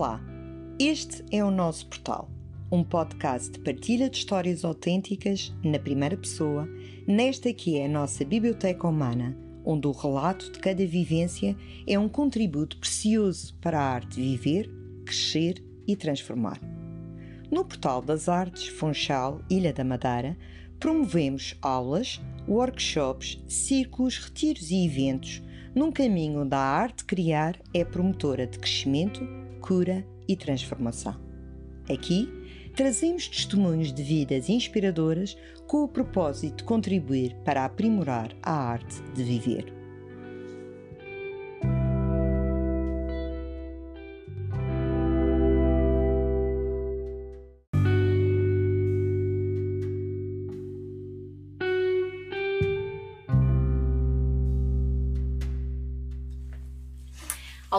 Olá, este é o nosso portal, um podcast de partilha de histórias autênticas na primeira pessoa, nesta que é a nossa biblioteca humana, onde o relato de cada vivência é um contributo precioso para a arte viver, crescer e transformar. No Portal das Artes Funchal, Ilha da Madeira, promovemos aulas, workshops, círculos, retiros e eventos num caminho onde a arte criar é promotora de crescimento, cura e transformação. Aqui trazemos testemunhos de vidas inspiradoras com o propósito de contribuir para aprimorar a arte de viver.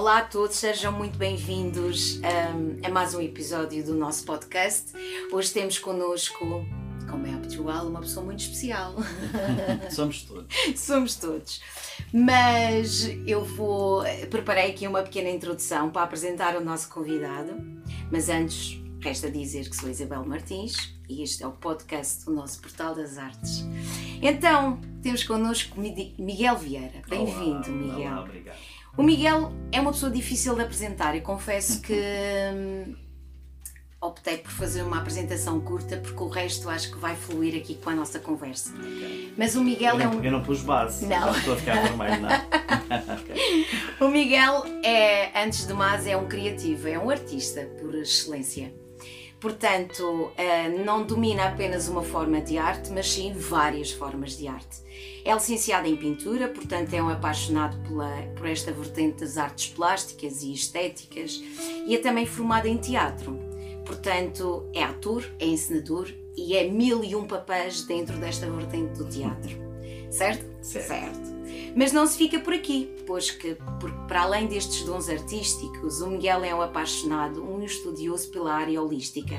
Olá a todos, sejam muito bem-vindos um, a mais um episódio do nosso podcast. Hoje temos connosco, como é habitual, uma pessoa muito especial. Somos todos. Somos todos. Mas eu vou. Preparei aqui uma pequena introdução para apresentar o nosso convidado. Mas antes, resta dizer que sou Isabel Martins e este é o podcast do nosso Portal das Artes. Então, temos connosco Miguel Vieira. Bem-vindo, Miguel. Olá, obrigado. O Miguel é uma pessoa difícil de apresentar e confesso que hum, optei por fazer uma apresentação curta porque o resto acho que vai fluir aqui com a nossa conversa. Okay. Mas o Miguel eu é não, um. Eu não pus base, não. estou a ficar vermelho, não. okay. O Miguel é, antes de mais, é um criativo, é um artista por excelência. Portanto, eh, não domina apenas uma forma de arte, mas sim várias formas de arte. É licenciado em pintura, portanto, é um apaixonado pela, por esta vertente das artes plásticas e estéticas e é também formado em teatro. Portanto, é ator, é encenador e é mil e um papéis dentro desta vertente do teatro. Certo? Certo. certo. Mas não se fica por aqui, pois que, porque para além destes dons artísticos, o Miguel é um apaixonado, um estudioso pela área holística,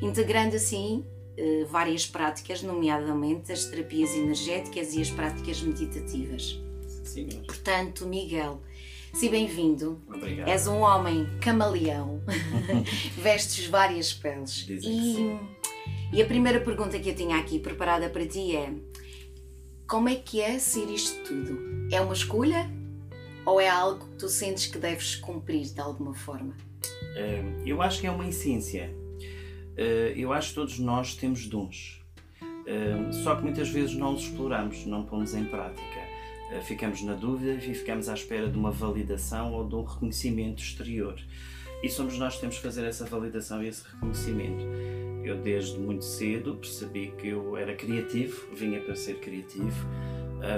integrando assim eh, várias práticas, nomeadamente as terapias energéticas e as práticas meditativas. Sim. Portanto, Miguel, se bem-vindo. Obrigado. És um homem camaleão, vestes várias peles. E, e a primeira pergunta que eu tinha aqui preparada para ti é: como é que é ser isto tudo? É uma escolha ou é algo que tu sentes que deves cumprir de alguma forma? Eh, Eu acho que é uma essência. Eh, Eu acho que todos nós temos dons. Eh, Só que muitas vezes não os exploramos, não pomos em prática. Ficamos na dúvida e ficamos à espera de uma validação ou de um reconhecimento exterior. E somos nós que temos que fazer essa validação e esse reconhecimento. Eu, desde muito cedo, percebi que eu era criativo, vinha para ser criativo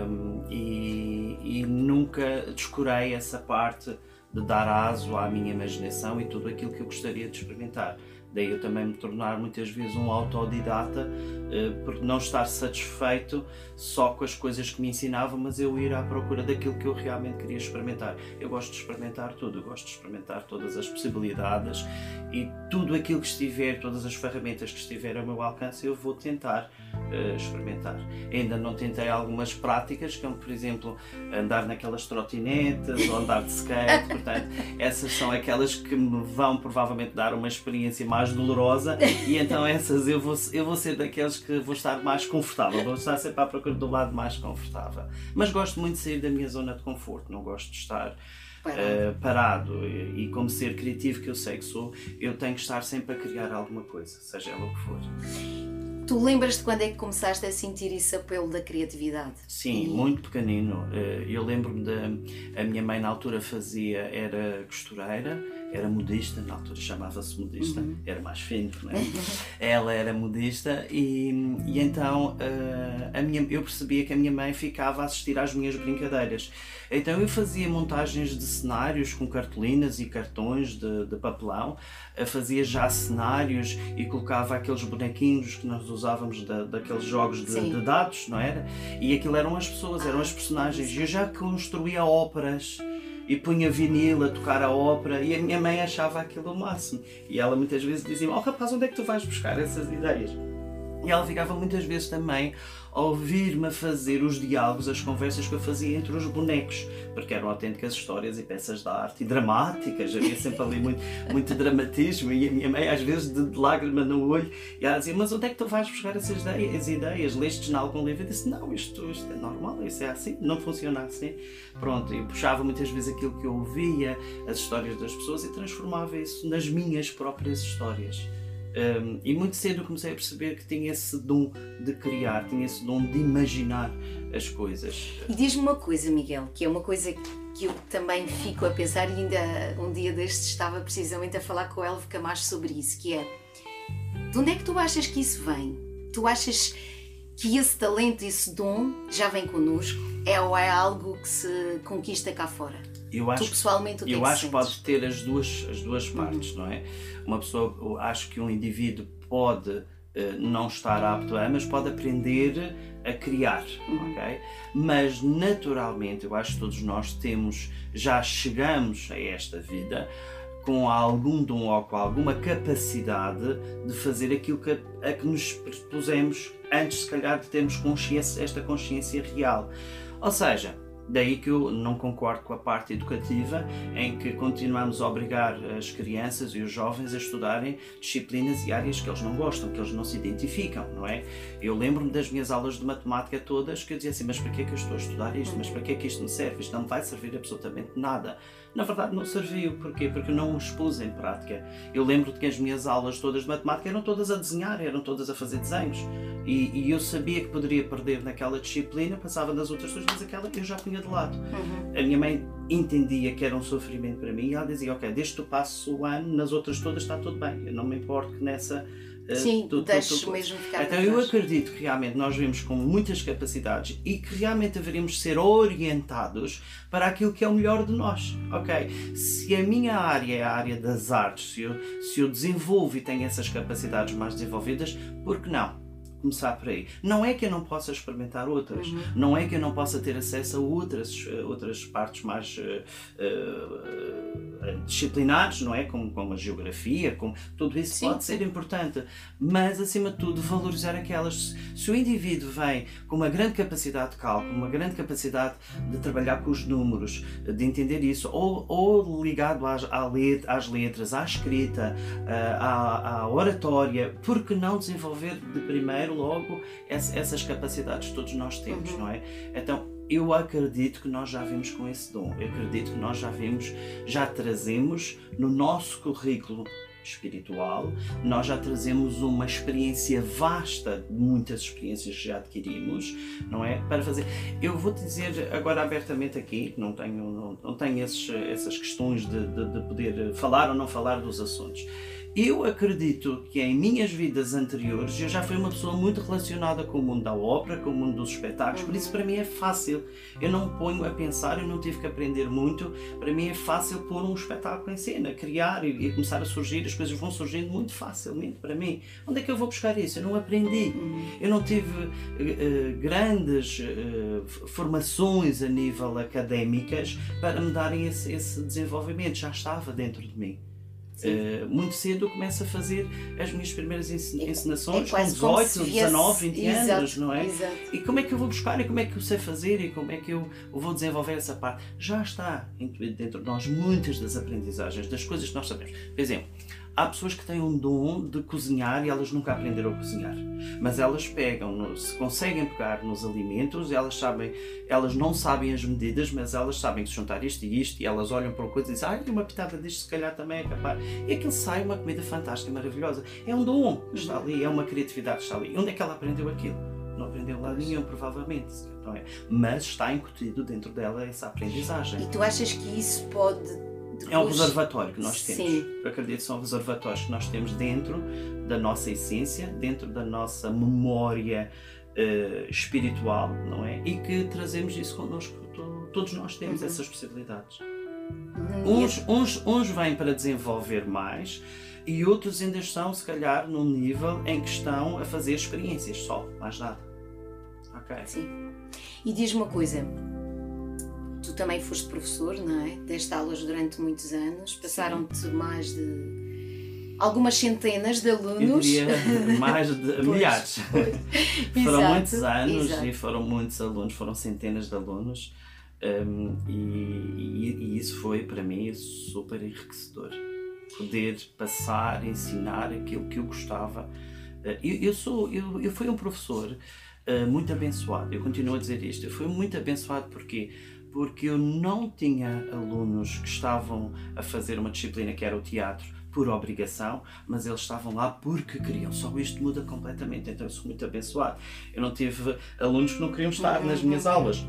um, e, e nunca descurei essa parte de dar aso à minha imaginação e tudo aquilo que eu gostaria de experimentar. Daí eu também me tornar muitas vezes um autodidata, eh, por não estar satisfeito só com as coisas que me ensinavam, mas eu ir à procura daquilo que eu realmente queria experimentar. Eu gosto de experimentar tudo, eu gosto de experimentar todas as possibilidades e tudo aquilo que estiver, todas as ferramentas que estiver ao meu alcance, eu vou tentar eh, experimentar. Ainda não tentei algumas práticas, como por exemplo andar naquelas trotinetas ou andar de skate, portanto, essas são aquelas que me vão provavelmente dar uma experiência mais dolorosa e então essas eu vou, eu vou ser daqueles que vou estar mais confortável, vou estar sempre à procura do lado mais confortável. Mas gosto muito de sair da minha zona de conforto, não gosto de estar Parado. eh, parado e, e como ser criativo que eu sei que sou, eu tenho que estar sempre a criar alguma coisa, seja ela o que for. Tu lembras-te quando é que começaste a sentir esse apelo da criatividade? Sim, muito pequenino. Eh, Eu lembro-me da. A minha mãe na altura fazia. Era costureira, era modista, na altura chamava-se modista, era mais fino, não é? Ela era modista e, e então eh, a minha, eu percebia que a minha mãe ficava a assistir às minhas brincadeiras. Então eu fazia montagens de cenários com cartolinas e cartões de, de papelão, eh, fazia já cenários e colocava aqueles bonequinhos que nós usávamos da, daqueles jogos de, de dados, não era? E aquilo eram as pessoas, eram Ah, as personagens. E eu já construía óperas e punha vinil a tocar a ópera e a minha mãe achava aquilo o máximo. E ela muitas vezes dizia: Oh rapaz, onde é que tu vais buscar essas ideias? E ela ficava muitas vezes também ouvir-me fazer os diálogos, as conversas que eu fazia entre os bonecos, porque eram autênticas histórias e peças de arte e dramáticas, havia sempre ali muito, muito dramatismo e a minha mãe às vezes de, de lágrima no olho e ela dizia, mas onde é que tu vais buscar essas ideias? ideias? Lestes em algum livro? Eu disse, não, isto, isto é normal, isso é assim, não funciona assim. Pronto, e puxava muitas vezes aquilo que eu ouvia, as histórias das pessoas e transformava isso nas minhas próprias histórias. Um, e muito cedo comecei a perceber que tinha esse dom de criar, tinha esse dom de imaginar as coisas. E diz-me uma coisa, Miguel, que é uma coisa que eu também fico a pensar, e ainda um dia destes estava precisamente a falar com o Elvo Camacho sobre isso, que é de onde é que tu achas que isso vem? Tu achas que esse talento, esse dom já vem connosco? É ou é algo que se conquista cá fora? Eu acho, tu pessoalmente o que eu é que acho que pode ter as duas, as duas partes, não é? Uma pessoa, eu acho que um indivíduo pode eh, não estar apto a, mas pode aprender a criar, ok? Mas naturalmente, eu acho que todos nós temos, já chegamos a esta vida com algum dom ou com alguma capacidade de fazer aquilo que, a que nos propusemos antes, se calhar, de termos consciência, esta consciência real. Ou seja, Daí que eu não concordo com a parte educativa em que continuamos a obrigar as crianças e os jovens a estudarem disciplinas e áreas que eles não gostam, que eles não se identificam, não é? Eu lembro-me das minhas aulas de matemática todas que eu dizia assim, mas para que é que eu estou a estudar isto? Mas para que é que isto me serve? Isto não vai servir absolutamente nada. Na verdade não serviu, porquê? Porque eu não o expus em prática. Eu lembro de que as minhas aulas todas de matemática eram todas a desenhar, eram todas a fazer desenhos. E, e eu sabia que poderia perder naquela disciplina, passava nas outras duas, mas aquela eu já punha de lado. Uhum. A minha mãe entendia que era um sofrimento para mim e ela dizia: Ok, desde que tu passes o ano, nas outras todas está tudo bem. Eu não me importo que nessa. eh, Sim, tu- tu- deixes tu- mesmo ficar Então eu acredito que realmente nós vimos com muitas capacidades e que realmente deveríamos ser orientados para aquilo que é o melhor de nós. Ok, se a minha área é a área das artes, se eu, se eu desenvolvo e tenho essas capacidades mais desenvolvidas, por que não? Começar por aí. Não é que eu não possa experimentar outras, Uhum. não é que eu não possa ter acesso a outras, eh, outras partes mais eh, eh, disciplinares, não é? Como, como a geografia, como tudo isso Sim, pode ser importante, mas acima de tudo valorizar aquelas. Se o indivíduo vem com uma grande capacidade de cálculo, uma grande capacidade de trabalhar com os números, de entender isso, ou, ou ligado às, às letras, à escrita, à, à oratória, por que não desenvolver de primeiro logo ess- essas capacidades todos nós temos, Uhum. não é? Então, eu acredito que nós já vimos com esse dom. Eu acredito que nós já vimos, já trazemos no nosso currículo espiritual, nós já trazemos uma experiência vasta muitas experiências que já adquirimos, não é? Para fazer. Eu vou te dizer agora abertamente aqui, não tenho, não, não tenho esses, essas questões de, de, de poder falar ou não falar dos assuntos. Eu acredito que em minhas vidas anteriores eu já fui uma pessoa muito relacionada com o mundo da ópera, com o mundo dos espetáculos, por isso para mim é fácil. Eu não me ponho a pensar, eu não tive que aprender muito. Para mim é fácil pôr um espetáculo em cena, criar e, e começar a surgir. As coisas vão surgindo muito facilmente para mim. Onde é que eu vou buscar isso? Eu não aprendi. Eu não tive eh, grandes f- formações a nível académicas para me darem esse, esse desenvolvimento. Já estava dentro de mim. Eh, muito cedo eu começo a fazer as minhas primeiras encenações com É quase como 18, se viesse- 19, 20 anos, Exato, não é? Exato. E como é que eu vou buscar e como é que eu sei fazer e como é que eu vou desenvolver essa parte? Já está dentro de nós muitas das aprendizagens, das coisas que nós sabemos. Por exemplo, há pessoas que têm um dom de cozinhar e elas nunca aprenderam a cozinhar. Mas elas pegam, se conseguem pegar nos alimentos, elas sabem, elas não sabem as medidas, mas elas sabem que se juntar isto e isto, e elas olham para uma coisa e dizem, ai, uma pitada disto se calhar também é capaz. E aquilo sai uma comida fantástica, maravilhosa. É um dom está ali, é uma criatividade está ali. E onde é que ela aprendeu aquilo? Não aprendeu lá nenhum, provavelmente. Não é? Mas está incutido dentro dela essa aprendizagem. E tu achas que isso pode. É um reservatório que nós temos. Sim. Eu acredito que são reservatórios que nós temos dentro da nossa essência, dentro da nossa memória eh, espiritual, não é? E que trazemos isso connosco. To- Todos nós temos Uhum. essas possibilidades. Uhum. Uns, uns, uns vêm para desenvolver mais e outros ainda estão, se calhar, num nível em que estão a fazer experiências só, mais nada. Ok? Sim. E diz-me uma coisa. Tu também foste professor, não é? Deste aulas durante muitos anos. Passaram-te mais de algumas centenas de alunos. Eu diria mais de Pois, milhares. foram Exato, muitos anos exato. e foram muitos alunos, foram centenas de alunos. hum, e, e- e isso foi para mim super enriquecedor. Poder passar, ensinar aquilo que eu gostava. Eh, Eu, eu sou, eu, eu fui um professor eh, muito abençoado. Eu continuo a dizer isto. Eu fui muito abençoado porquê? Porque eu não tinha alunos que estavam a fazer uma disciplina que era o teatro por obrigação, mas eles estavam lá porque queriam. Só isto muda completamente. Então eu sou muito abençoado. Eu não tive alunos que não queriam estar nas minhas aulas.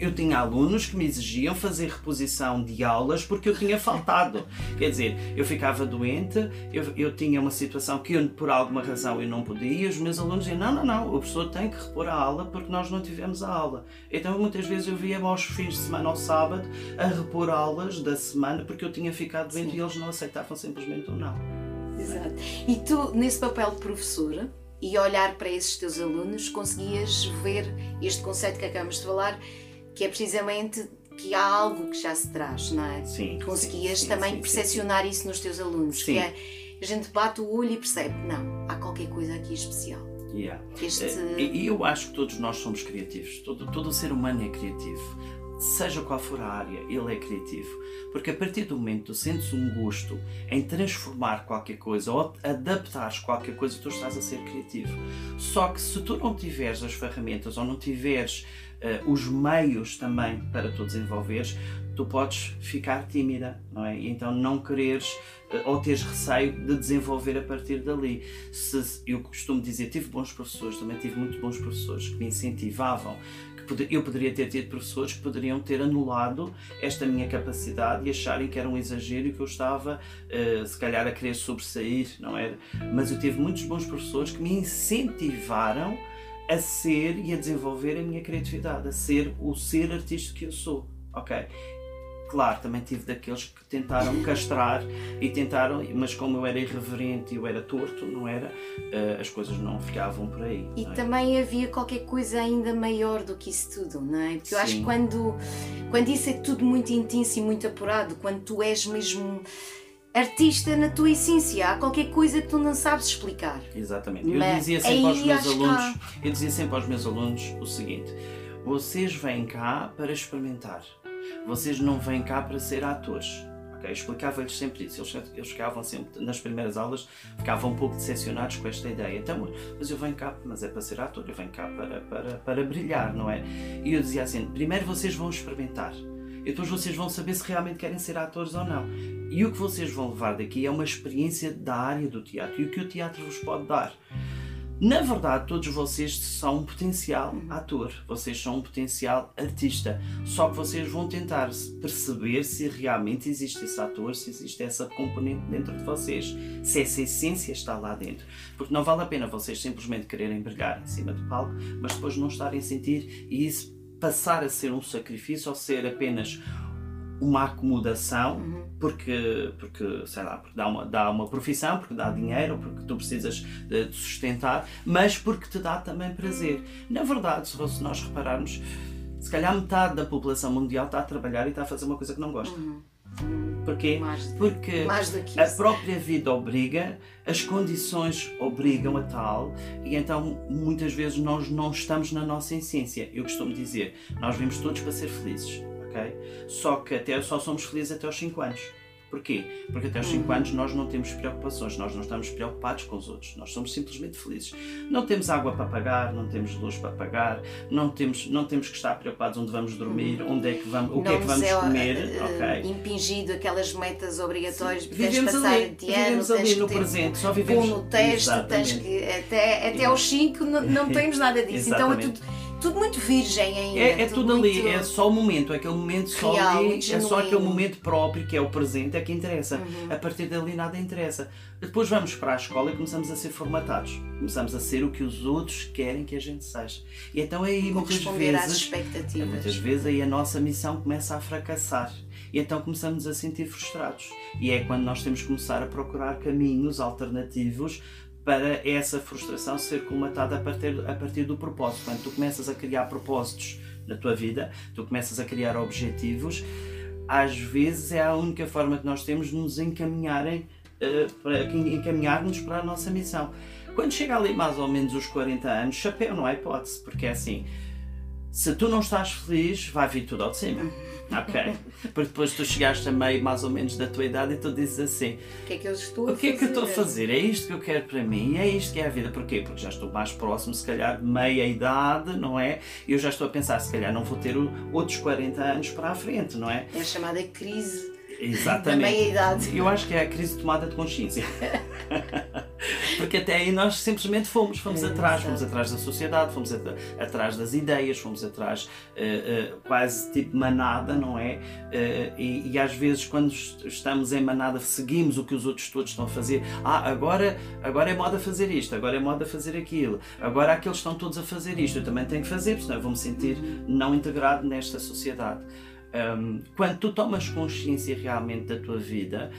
Eu tinha alunos que me exigiam fazer reposição de aulas porque eu tinha faltado. Quer dizer, eu ficava doente, eu, eu tinha uma situação que eu, por alguma razão eu não podia, e os meus alunos diziam: não, não, não, o professor tem que repor a aula porque nós não tivemos a aula. Então muitas vezes eu via-me aos fins de semana, ao sábado, a repor aulas da semana porque eu tinha ficado doente Sim. e eles não aceitavam simplesmente o não. Exato. E tu, nesse papel de professora, e olhar para esses teus alunos, conseguias ver este conceito que acabamos de falar, que é precisamente que há algo que já se traz, não é? Sim. Conseguias sim, sim, também sim, sim, percepcionar isso nos teus alunos, Sim. que é a gente bate o olho e percebe, não, há qualquer coisa aqui especial. sim. Yeah. Este Eh, E e eu acho que todos nós somos criativos. Todo, todo ser humano é criativo. Seja qual for a área, ele é criativo. Porque a partir do momento que tu sentes um gosto em transformar qualquer coisa ou adaptares qualquer coisa, tu estás a ser criativo. Só que se tu não tiveres as ferramentas ou não tiveres eh, os meios também para tu desenvolveres, tu podes ficar tímida, não é? E então não quereres eh, ou teres receio de desenvolver a partir dali. Se, eu costumo dizer, tive bons professores, também tive muito bons professores que me incentivavam, eu poderia ter tido professores que poderiam ter anulado esta minha capacidade e acharem que era um exagero e que eu estava, eh, se calhar, a querer sobressair, não era? Mas eu tive muitos bons professores que me incentivaram a ser e a desenvolver a minha criatividade, a ser o ser artista que eu sou, ok? Claro, também tive daqueles que tentaram castrar e tentaram, mas como eu era irreverente e eu era torto, não era? eh, as coisas não ficavam por aí. E é? também havia qualquer coisa ainda maior do que isso tudo, não é? Porque eu acho Sim. que quando, quando isso é tudo muito intenso e muito apurado, quando tu és mesmo artista na tua essência, há qualquer coisa que tu não sabes explicar. Exatamente. Eu Mas dizia sempre aos meus alunos, eu dizia sempre aos meus alunos o seguinte: vocês vêm cá para experimentar. Vocês não vêm cá para ser atores. Ok? Eu explicava-lhes sempre isso. Eles, eles ficavam sempre, nas primeiras aulas, ficavam um pouco decepcionados com esta ideia. Então, mas eu venho cá, mas é para ser ator, eu venho cá para, para, para brilhar, não é? E eu dizia assim: primeiro vocês vão experimentar. E depois vocês vão saber se realmente querem ser atores ou não. E o que vocês vão levar daqui é uma experiência da área do teatro e o que o teatro vos pode dar. Na verdade, todos vocês são um potencial ator, vocês são um potencial artista. Só que vocês vão tentar perceber se realmente existe esse ator, se existe essa componente dentro de vocês, se essa essência está lá dentro. Porque não vale a pena vocês simplesmente quererem brilhar em cima do palco, mas depois não estarem a sentir isso passar a ser um sacrifício ou ser apenas uma acomodação porque, porque sei lá, porque dá uma, dá uma profissão, porque dá dinheiro, porque tu precisas de te sustentar, mas porque te dá também prazer. Na verdade, se nós repararmos, se calhar metade da população mundial está a trabalhar e está a fazer uma coisa que não gosta. Porquê? Mais, Porque mais a própria vida obriga, as condições obrigam a tal, e então muitas vezes nós não estamos na nossa essência. Eu costumo dizer, nós vimos todos para ser felizes, ok? Só que até só somos felizes até aos 5 anos. Porquê? Porque até aos 5 anos nós não temos preocupações, nós não estamos preocupados com os outros, nós somos simplesmente felizes. Não temos água para pagar, não temos luz para pagar, não temos, não temos que estar preocupados onde vamos dormir, onde é que vamos, o que é que Não vamos é, comer, eh, ok? impingido aquelas metas obrigatórias, tens de Vivemos passar ali, de ano, vivemos tens ali no presente, só vivemos no texto, tens que até, até aos 5 não, não temos nada disso. então é tudo, tudo muito virgem ainda. É, é tudo ali, muito- é só o momento, é aquele momento só Real, ali, é só aquele momento próprio que é o presente, é que interessa. Uhum. A partir dali nada interessa. Depois vamos para a escola e começamos a ser formatados. Começamos a ser o que os outros querem que a gente seja. E então aí muitas corresponder às vezes, expectativas. muitas vezes aí a nossa missão começa a fracassar. E então começamos a sentir frustrados. E é quando nós temos que começar a procurar caminhos alternativos para essa frustração ser colmatada a partir, a partir do propósito. Quando tu começas a criar propósitos na tua vida, tu começas a criar objetivos, às vezes é a única forma que nós temos de nos encaminharem uh, para encaminhar-nos para a nossa missão. Quando chega ali mais ou menos os 40 anos, chapéu não há hipótese, porque é assim, se tu não estás feliz, vai vir tudo ao de cima. Ok? Porque depois tu chegaste a meio mais ou menos da tua idade e tu dizes assim: O que é que eu estou a O que é fazer? que eu estou a fazer? É isto que eu quero para mim? É isto que é a vida? Porquê? Porque já estou mais próximo, se calhar, de meia idade, não é? E eu já estou a pensar: se calhar não vou ter outros 40 anos para a frente, não é? É a chamada crise Exatamente. da meia-idade. Eu acho que é a crise de tomada de consciência. Porque até aí nós simplesmente fomos, fomos É, atrás, fomos atrás da sociedade, fomos at- atrás das ideias, fomos atrás eh, eh, quase tipo manada, não é? Eh, e, e às vezes quando est- estamos em manada seguimos o que os outros todos estão a fazer. Ah, agora, agora é moda fazer isto, agora é moda fazer aquilo, agora aqueles estão todos a fazer isto, eu também tenho que fazer, senão eu vou me sentir não integrado nesta sociedade. Um, quando tu tomas consciência realmente da tua vida,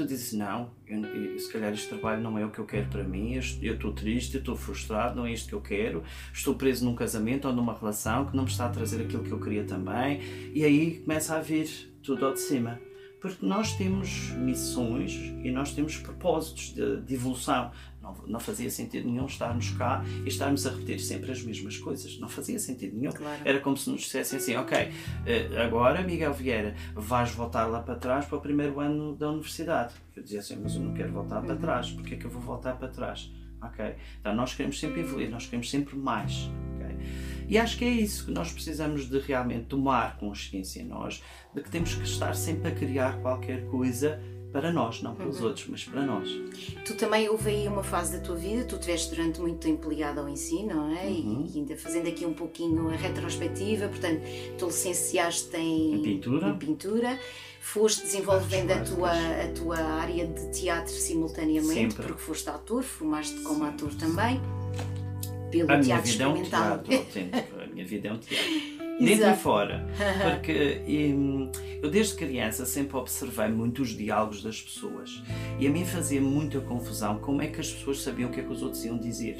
tu dizes: Não, eu, se calhar este trabalho não é o que eu quero para mim, eu estou triste, eu estou frustrado, não é isto que eu quero, estou preso num casamento ou numa relação que não me está a trazer aquilo que eu queria também, e aí começa a vir tudo ao de cima. Porque nós temos missões e nós temos propósitos de, de evolução. Não, não fazia sentido nenhum estarmos cá e estarmos a repetir sempre as mesmas coisas. Não fazia sentido nenhum. Claro. Era como se nos dissessem assim: ok, eh, agora, Miguel Vieira, vais voltar lá para trás para o primeiro ano da universidade. Eu dizia assim: mas eu não quero voltar para trás, porque é que eu vou voltar para trás? Ok? Então nós queremos sempre evoluir, nós queremos sempre mais. ok? E acho que é isso que nós precisamos de realmente tomar consciência em nós, de que temos que estar sempre a criar qualquer coisa para nós, não para os outros, mas para nós. Tu também houve aí uma fase da tua vida, tu estiveste durante muito tempo ligado ao ensino, não é? E- Uhum. E, ainda fazendo aqui um pouquinho a retrospectiva, portanto, tu licenciaste em, Em pintura. em pintura, foste desenvolvendo a tua, a tua área de teatro simultaneamente, Sempre. porque foste ator, formaste como ator também, pelo A minha teatro vida é um experimental. teatro. A minha vida é um teatro. Dentro e fora. Porque hum, eu desde criança sempre observei muito os diálogos das pessoas. E a mim fazia muita confusão como é que as pessoas sabiam o que é que os outros iam dizer.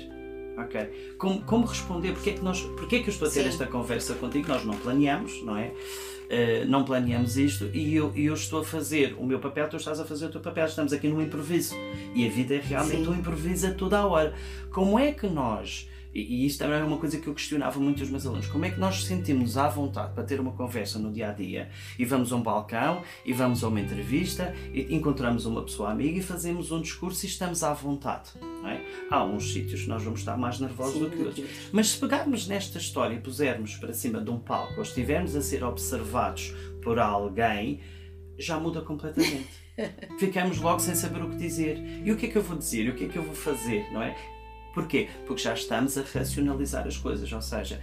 Ok? Como, como responder? Porque é, que nós, porque é que eu estou a ter Sim. esta conversa contigo? Nós não planeamos, não é? Uh, não planeamos isto e eu, eu estou a fazer o meu papel, tu estás a fazer o teu papel, estamos aqui num improviso. E a vida é realmente Sim. um improviso a toda a hora. Como é que nós, e, e isto também é uma coisa que eu questionava muito os meus alunos, como é que nós sentimos à vontade para ter uma conversa no dia a dia e vamos a um balcão e vamos a uma entrevista e encontramos uma pessoa amiga e fazemos um discurso e estamos à vontade. É? Há uns sítios que nós vamos estar mais nervosos Sim, do que outros. Mas se pegarmos nesta história e pusermos para cima de um palco ou estivermos a ser observados por alguém, já muda completamente. Ficamos logo sem saber o que dizer. E o que é que eu vou dizer? E o que é que eu vou fazer? Não é? Porquê? Porque já estamos a racionalizar as coisas. Ou seja,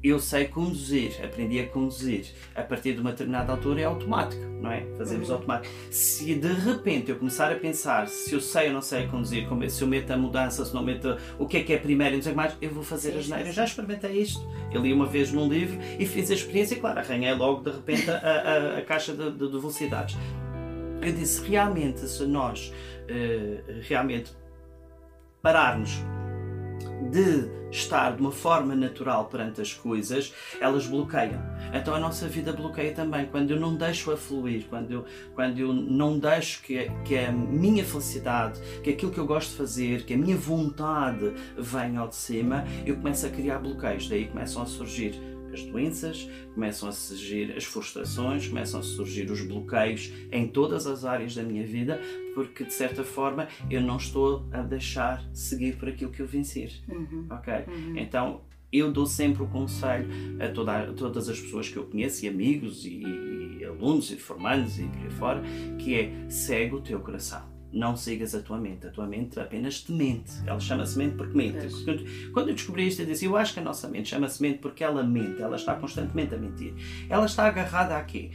eu sei conduzir, aprendi a conduzir. A partir de uma determinada altura é automático, não é? Fazemos automático. Se de repente eu começar a pensar se eu sei ou não sei conduzir, é- se eu meto a mudança, se não meto o que é que é primeiro não sei mais, eu vou fazer as neiras. sim. Já experimentei isto. Eu li uma vez num livro e fiz a experiência e, claro, arranhei logo de repente a, a- a caixa de, de- de velocidades. Eu disse, realmente, se nós eh, realmente pararmos de estar de uma forma natural perante as coisas, elas bloqueiam. Então a nossa vida bloqueia também. Quando eu não deixo a fluir, quando eu, quando eu não deixo que, que a minha felicidade, que aquilo que eu gosto de fazer, que a minha vontade venha ao de cima, eu começo a criar bloqueios. Daí começam a surgir as doenças, começam a surgir as frustrações, começam a surgir os bloqueios em todas as áreas da minha vida, porque de certa forma eu não estou a deixar seguir por aquilo que eu vencer. Uhum, Ok? uhum. Então eu dou sempre o conselho a, toda- a todas as pessoas que eu conheço, e amigos, e, e alunos, e formandos, e por aí fora, que é segue o teu coração. Não sigas a tua mente. A tua mente apenas te mente. Ela chama-se mente porque mente. Pois. Quando, eu descobri isto, eu disse: Eu acho que a nossa mente chama-se mente porque ela mente. Ela está constantemente a mentir. Ela está agarrada a quê?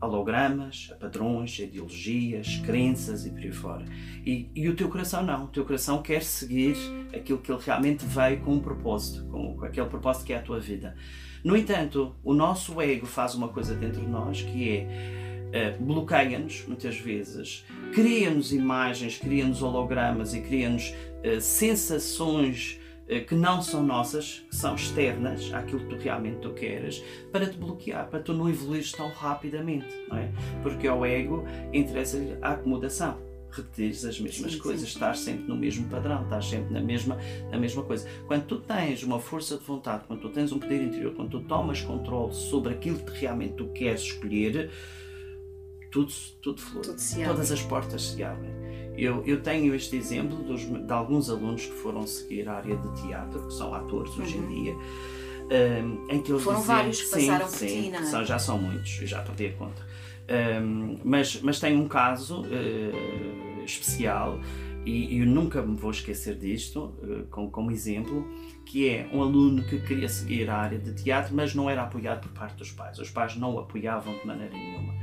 A hologramas, a padrões, a ideologias, crenças e por aí fora. E, e o teu coração não. O teu coração quer seguir aquilo que ele realmente veio com um propósito, com, com aquele propósito que é a tua vida. No entanto, o nosso ego faz uma coisa dentro de nós que é eh, bloqueia-nos muitas vezes, cria-nos imagens, cria-nos hologramas e cria-nos eh, sensações eh, que não são nossas, que são externas àquilo que tu realmente tu queres, para te bloquear, para tu não evoluires tão rapidamente, não é? Porque ao ego interessa-lhe a acomodação. repetires as mesmas sim, coisas, sim. estás sempre no mesmo padrão, estás sempre na mesma, na mesma coisa. Quando tu tens uma força de vontade, quando tu tens um poder interior, quando tu tomas controle sobre aquilo que realmente tu queres escolher, tudo, tudo flui. Tudo Todas as portas se abrem. Eu, eu tenho este exemplo dos, de alguns alunos que foram seguir a área de teatro, que são atores uhum. hoje em uhum. dia, um, em que eles Foram diziam, vários que passaram sim, por sim, ti, não é? São, já são muitos, eu já perdi a conta. Um, mas, mas tem um caso uh, especial e, eu nunca me vou esquecer disto, uh, como, como exemplo, que é um aluno que queria seguir a área de teatro, mas não era apoiado por parte dos pais. Os pais não o apoiavam de maneira nenhuma.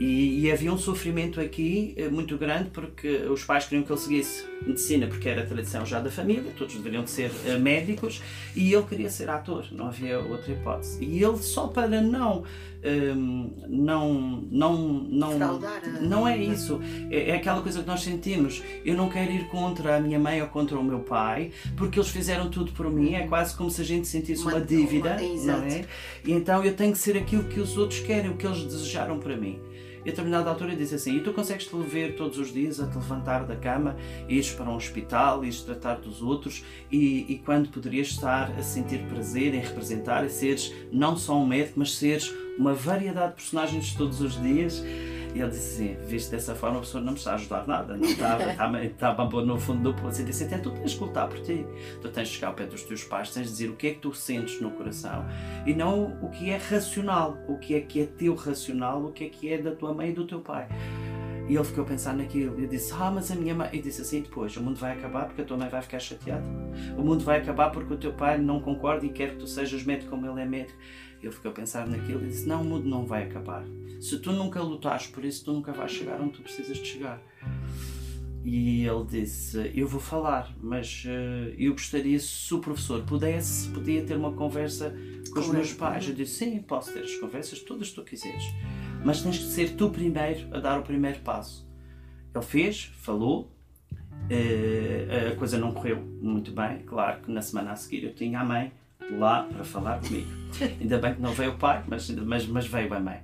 E, e, havia um sofrimento aqui eh, muito grande porque os pais queriam que ele seguisse medicina porque era a tradição já da família, todos deveriam de ser uh, médicos e ele queria ser ator, não havia outra hipótese. E ele só para não um, não não não não é isso. É, é, aquela coisa que nós sentimos. Eu não quero ir contra a minha mãe ou contra o meu pai porque eles fizeram tudo por mim. É quase como se a gente sentisse uma, uma dívida uma, não é? e então eu tenho que ser aquilo que os outros querem o que eles desejaram para mim e a determinada altura disse assim: E tu consegues te ver todos os dias a te levantar da cama, ires para um hospital, ires tratar dos outros, e, e quando poderias estar a sentir prazer em representar e seres não só um médico, mas seres uma variedade de personagens todos os dias? E ele disse assim: Visto dessa forma, a pessoa não me está a ajudar nada, não estava, estava, estava no fundo do poço. E disse: Então tu tens que lutar por ti, tu tens de chegar ao pé dos teus pais, tens de dizer o que é que tu sentes no coração e não o que é racional, o que é que é teu racional, o que é que é da tua mãe e do teu pai. E ele ficou a pensar naquilo. E disse: Ah, mas a minha mãe. E disse assim: Depois, o mundo vai acabar porque a tua mãe vai ficar chateada. O mundo vai acabar porque o teu pai não concorda e quer que tu sejas médico como ele é médico. Ele ficou a pensar naquilo e disse: Não, o mundo não vai acabar. Se tu nunca lutares por isso, tu nunca vais chegar onde tu precisas de chegar. E ele disse: Eu vou falar, mas uh, eu gostaria, se o professor pudesse, podia ter uma conversa com, com os meus pais. Eu disse: Sim, posso ter as conversas todas que tu quiseres, mas tens que ser tu primeiro a dar o primeiro passo. Ele fez, falou, uh, a coisa não correu muito bem. Claro que na semana a seguir eu tinha a mãe lá para falar comigo. Ainda bem que não veio o pai, mas, mas, mas veio a mãe.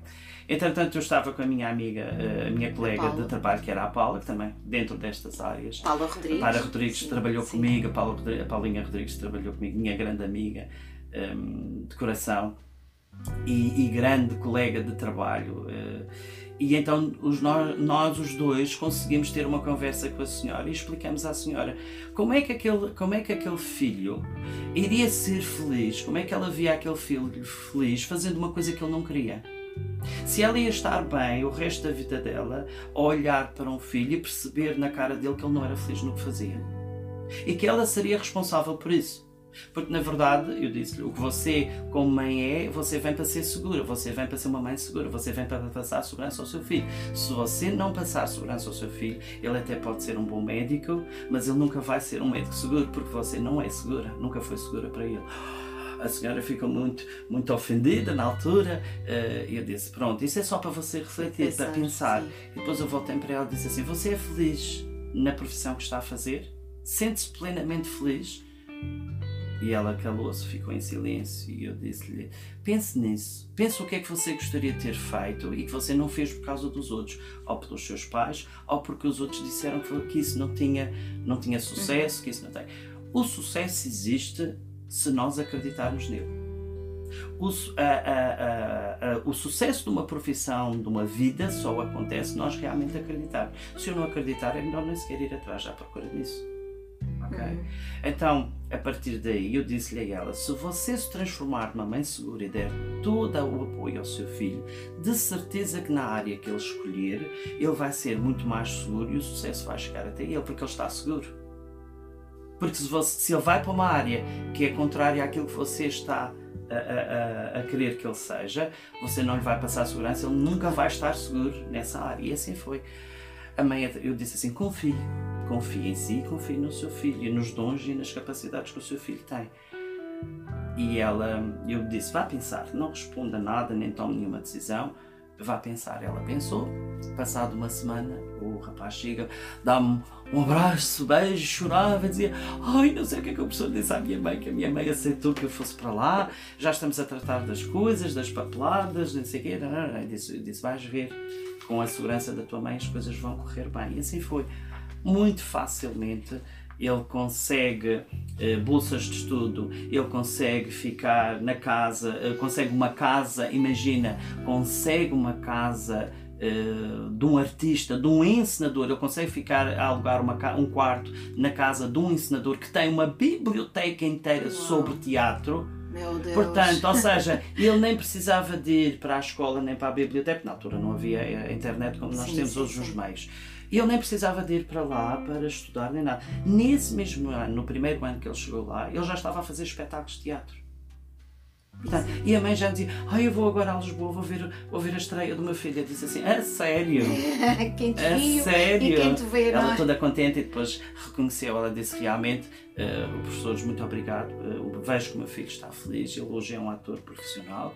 Entretanto, eu estava com a minha amiga, eh, a minha colega de trabalho, que era a Paula, que também dentro destas áreas. Paula Rodrigues. Paula Rodrigues sim, trabalhou sim. comigo, a, Paula, a Paulinha Rodrigues trabalhou comigo, minha grande amiga um, ehm, de coração e, e, grande colega de trabalho. Uh, e então os, nós, nós, os dois conseguimos ter uma conversa com a senhora e explicamos à senhora como é que aquele, como é que aquele filho iria ser feliz, como é que ela via aquele filho feliz fazendo uma coisa que ele não queria. Se ela ia estar bem o resto da vida dela a olhar para um filho e perceber na cara dele que ele não era feliz no que fazia. E que ela seria responsável por isso. Porque na verdade, eu disse-lhe, o que você, como mãe, é, você vem para ser segura, você vem para ser uma mãe segura, você vem para passar segurança ao seu filho. Se você não passar segurança ao seu filho, ele até pode ser um bom médico, mas ele nunca vai ser um médico seguro, porque você não é segura, nunca foi segura para ele. A senhora ficou muito, muito ofendida na altura. Uh, eu disse: Pronto, isso é só para você refletir, para pensar. Sim. E depois eu voltei para ela e disse assim: Você é feliz na profissão que está a fazer? Sente-se plenamente feliz? E ela calou-se, ficou em silêncio e eu disse-lhe: pense nisso, pense o que é que você gostaria de ter feito e que você não fez por causa dos outros, ou pelos seus pais, ou porque os outros disseram que isso não tinha, não tinha sucesso, que isso não tem. O sucesso existe se nós acreditarmos nele. O, a, a, a, o sucesso de uma profissão, de uma vida, só acontece se nós realmente acreditarmos. Se eu não acreditar, é melhor nem sequer ir atrás à procura disso. Uhum. Então, a partir daí, eu disse-lhe a ela: se você se transformar numa mãe segura e der todo o apoio ao seu filho, de certeza que na área que ele escolher, ele vai ser muito mais seguro e o sucesso vai chegar até ele, porque ele está seguro. Porque se, você, se ele vai para uma área que é contrária àquilo que você está a, a, a, querer que ele seja, você não lhe vai passar segurança, ele nunca vai estar seguro nessa área. E assim foi. A mãe, eu disse assim: confie confie em si, confie no seu filho e nos dons e nas capacidades que o seu filho tem. E ela, eu disse, vá pensar, não responda nada, nem tome nenhuma decisão, Vá pensar. Ela pensou, passado uma semana, o rapaz chega, dá-me um abraço, beijo, chorava, dizia: Ai, não sei o que é que eu preciso disse à minha mãe, que a minha mãe aceitou que eu fosse para lá, já estamos a tratar das coisas, das papeladas, não sei o quê. Eu disse: Vais ver, com a segurança da tua mãe, as coisas vão correr bem. E assim foi. Muito facilmente ele consegue eh, bolsas de estudo, ele consegue ficar na casa, eh, consegue uma casa, imagina, consegue uma casa eh, de um artista, de um encenador, ele consegue ficar a alugar uma, um quarto na casa de um encenador que tem uma biblioteca inteira Uau. sobre teatro. Meu Deus. Portanto, ou seja, ele nem precisava de ir para a escola nem para a biblioteca, na altura não havia a internet como nós sim, temos sim, hoje sim. os meios. E ele nem precisava de ir para lá para estudar nem nada. Nesse mesmo ano, no primeiro ano que ele chegou lá, ele já estava a fazer espetáculos de teatro. Portanto, e a mãe já dizia: ah, eu vou agora a Lisboa, vou ver, vou ver a estreia de uma filha. Disse assim: A sério? quem te a viu sério? E quem te vê, Ela é? toda contente e depois reconheceu. Ela disse: Realmente, uh, o professor, muito obrigado. Uh, vejo que o meu filho está feliz. Ele hoje é um ator profissional.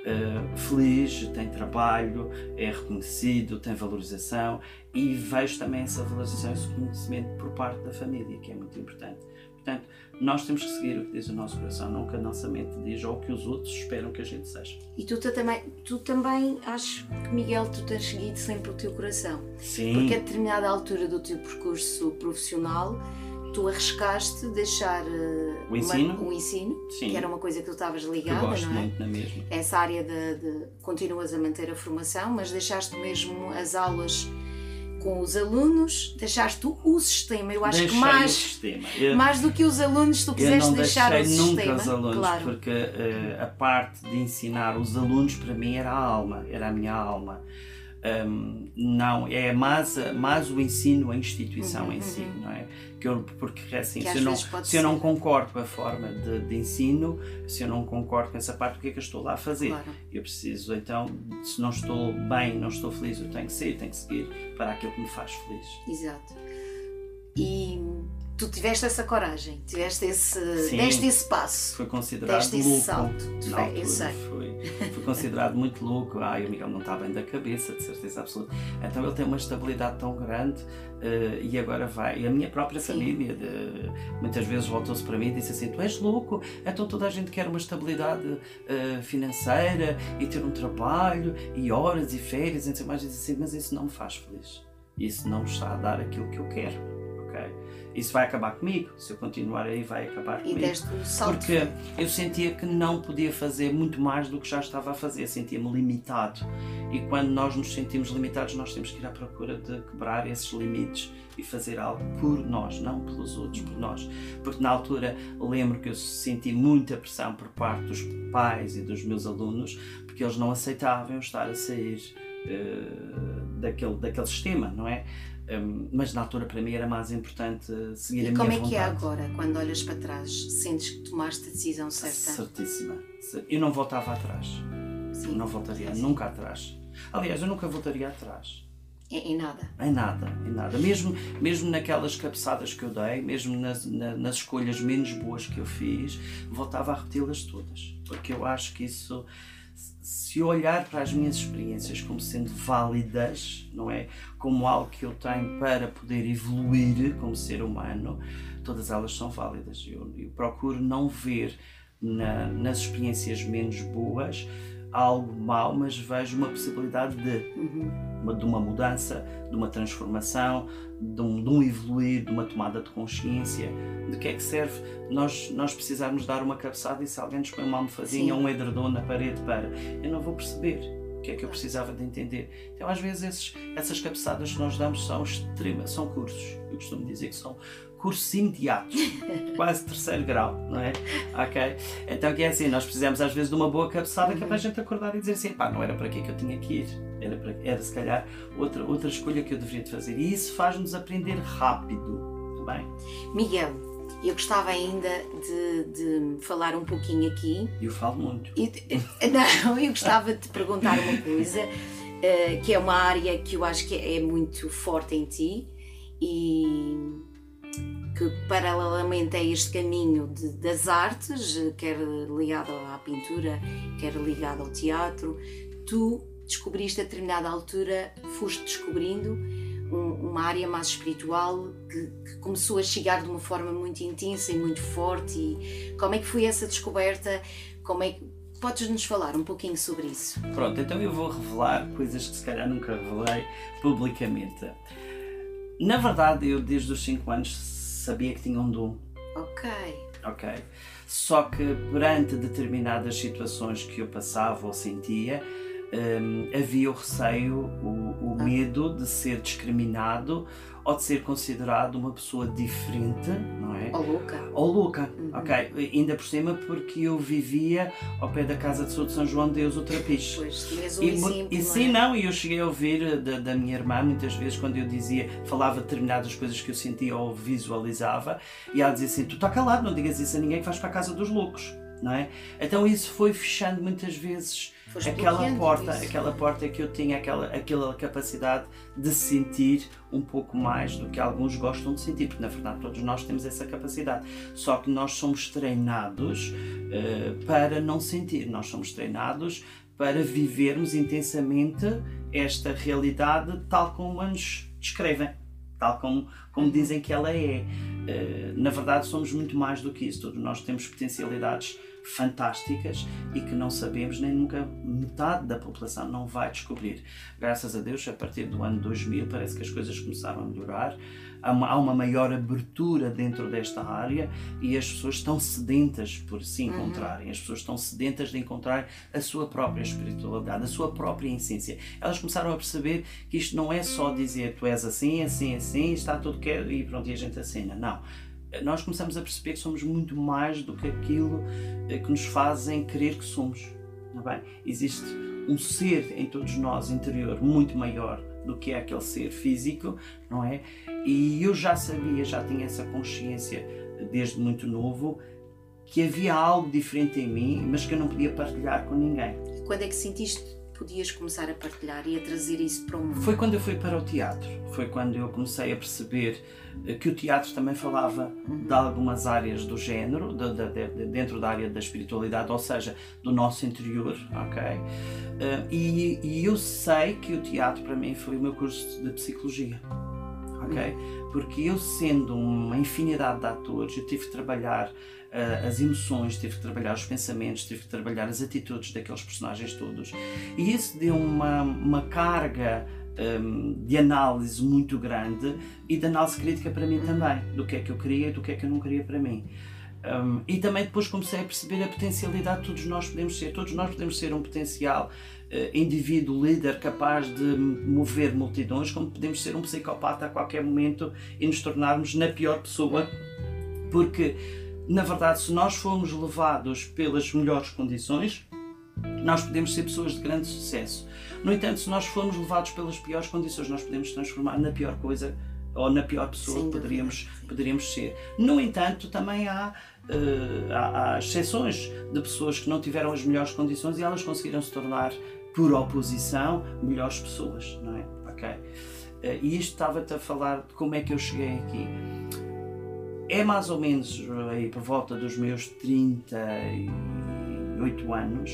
Uh, feliz, tem trabalho, é reconhecido, tem valorização e vejo também essa valorização, esse reconhecimento por parte da família, que é muito importante. Portanto, nós temos que seguir o que diz o nosso coração, não o que a nossa mente diz ou o que os outros esperam que a gente seja. E tu, também, tu também acho que, Miguel, tu tens seguido sempre o teu coração. Sim. Porque a determinada altura do teu percurso profissional tu arriscaste deixar o ensino, uma, o ensino Sim. que era uma coisa que tu estavas ligada, gosto não é? Muito na mesma. Essa área de, de continuas a manter a formação, mas deixaste mesmo as aulas com os alunos, deixaste o sistema. Eu acho Deixei que mais. Eu, mais do que os alunos, tu quiseste deixar o sistema. nunca os alunos, claro. porque uh, a parte de ensinar os alunos para mim era a alma, era a minha alma. Um, não, é mais, mais o ensino, a instituição uhum, em si, uhum. não é? Que eu, porque assim, que se, eu não, se eu não concordo com a forma de, de, ensino, se eu não concordo com essa parte, o que é que eu estou lá a fazer? Claro. Eu preciso, então, se não estou bem, não estou feliz, eu tenho que sair, tenho que seguir para aquilo que me faz feliz. Exato. E tu tiveste essa coragem, tiveste esse, Sim, deste esse passo. Foi considerado deste louco. esse salto. Na Foi, altura, eu sei. Foi, foi considerado muito louco. Ai, o Miguel não está bem da cabeça, de certeza absoluta. Então ele tem uma estabilidade tão grande uh, e agora vai. E a minha própria Sim. família de, muitas vezes voltou-se para mim e disse assim: Tu és louco, então toda a gente quer uma estabilidade uh, financeira e ter um trabalho e horas e férias e mais. Disse assim: Mas isso não me faz feliz. Isso não me está a dar aquilo que eu quero. Isso vai acabar comigo. Se eu continuar aí, vai acabar E comigo. deste o salto. Porque eu sentia que não podia fazer muito mais do que já estava a fazer, sentia-me limitado. E quando nós nos sentimos limitados, nós temos que ir à procura de quebrar esses limites e fazer algo por nós, não pelos outros, por nós. Porque na altura lembro que eu senti muita pressão por parte dos pais e dos meus alunos, porque eles não aceitavam eu estar a sair uh, daquele, daquele sistema, não é? Um, mas na altura para mim era mais importante seguir e a minha como é vontade. que é agora, quando olhas para trás, sentes que tomaste a decisão certa? Certíssima. Eu não voltava atrás. Sim. Não voltaria Sim. nunca atrás. Aliás, eu nunca voltaria atrás. Em, em nada. Em nada, em nada. Mesmo, mesmo naquelas cabeçadas que eu dei, mesmo nas, na, nas escolhas menos boas que eu fiz, voltava a repeti-las todas. Porque eu acho que isso se olhar para as minhas experiências como sendo válidas, não é? Como algo que eu tenho para poder evoluir como ser humano, todas elas são válidas. Eu, eu procuro não ver na, nas experiências menos boas algo mau, mas vejo uma possibilidade de, uma, de uma mudança, de uma transformação, de um, de um, evoluir, de uma tomada de consciência. De que é que serve nós, nós precisarmos dar uma cabeçada e se alguém nos põe uma almofadinha ou um edredom na parede para. Eu não vou perceber o que é que eu precisava de entender. Então, às vezes, esses, essas cabeçadas que nós damos são extremas, são cursos. Eu costumo dizer que são cursos imediatos, quase terceiro grau, não é? Ok? Então que é assim, nós precisamos às vezes de uma boa cabeçada que é para a gente acordar e dizer assim, pá, não era para aqui que eu tinha que ir, era, para, era se calhar outra, outra escolha que eu deveria de fazer. E isso faz-nos aprender rápido, tá bem? Miguel, eu gostava ainda de, de, falar um pouquinho aqui. Eu falo muito. E, não, eu gostava de te perguntar uma coisa, uh, que é uma área que eu acho que é muito forte em ti e que paralelamente a este caminho de, das artes, quer ligado à pintura, quer ligado ao teatro, tu descobriste a determinada altura, foste descobrindo um, uma área mais espiritual que, que, começou a chegar de uma forma muito intensa e muito forte. E como é que foi essa descoberta? Como é que podes nos falar um pouquinho sobre isso? Pronto, então eu vou revelar coisas que se calhar nunca revelei publicamente. Na verdade, eu desde os 5 anos sabia que tinha um dom. Ok. Ok. Só que perante determinadas situações que eu passava ou sentia, um, havia o receio, o, o ah. medo de ser discriminado ou de ser considerado uma pessoa diferente, não é? Ou louca. Ou louca, uhum. ok. Ainda por cima porque eu vivia ao pé da casa de saúde de São João de Deus, o Trapiche. Pois, tinhas um e, exemplo, E sim, é? não, e eu cheguei a ouvir eh, da, da, minha irmã muitas vezes quando eu dizia, falava determinadas coisas que eu sentia ou visualizava, e ela dizia assim, tu está calado, não digas isso a ninguém que vais para a casa dos loucos, não é? Então isso foi fechando muitas vezes aquela porta, isso. aquela porta que eu tinha aquela, aquela capacidade de sentir um pouco mais do que alguns gostam de sentir, porque na verdade todos nós temos essa capacidade. Só que nós somos treinados uh, para não sentir, nós somos treinados para vivermos intensamente esta realidade tal como nos descrevem, tal como, como uhum. dizem que ela é. Uh, na verdade, somos muito mais do que isso, todos nós temos potencialidades fantásticas e que não sabemos, nem nunca metade da população não vai descobrir. Graças a Deus, a partir do ano 2000, parece que as coisas começaram a melhorar. Há uma, há uma maior abertura dentro desta área e as pessoas estão sedentas por se uhum. encontrarem, uhum. as pessoas estão sedentas de encontrar a sua própria espiritualidade, a sua própria essência. Elas começaram a perceber que isto não é só dizer tu és assim, assim, assim, está tudo quer e pronto, e a gente assina. Não nós começamos a perceber que somos muito mais do que aquilo eh, que nos fazem crer que somos. Não é bem? Existe um ser em todos nós interior muito maior do que é aquele ser físico, não é? E eu já sabia, já tinha essa consciência desde muito novo que havia algo diferente em mim, mas que eu não podia partilhar com ninguém. E quando é que sentiste podias começar a partilhar e a trazer isso para o mundo? Foi quando eu fui para o teatro. Foi quando eu comecei a perceber que o teatro também falava de algumas áreas do género, de, de, de, dentro da área da espiritualidade, ou seja, do nosso interior, ok? Uh, e, e, eu sei que o teatro para mim foi o meu curso de psicologia, ok? Porque eu sendo uma infinidade de atores, eu tive que trabalhar uh, as emoções, tive que trabalhar os pensamentos, tive que trabalhar as atitudes daqueles personagens todos. E isso deu uma, uma carga um, de análise muito grande e de análise crítica para mim também, do que é que eu queria e do que é que eu não queria para mim. Um, e também depois comecei a perceber a potencialidade que todos nós podemos ser. Todos nós podemos ser um potencial uh, indivíduo, líder, capaz de mover multidões, como podemos ser um psicopata a qualquer momento e nos tornarmos na pior pessoa, porque na verdade, se nós formos levados pelas melhores condições, nós podemos ser pessoas de grande sucesso. No entanto, se nós formos levados pelas piores condições, nós podemos transformar na pior coisa ou na pior pessoa que poderíamos, poderíamos ser. No entanto, também há, uh, há, há, exceções de pessoas que não tiveram as melhores condições e elas conseguiram se tornar, por oposição, melhores pessoas, não é? Ok? Uh, e isto estava-te a falar de como é que eu cheguei aqui é mais ou menos aí por volta dos meus 38 anos,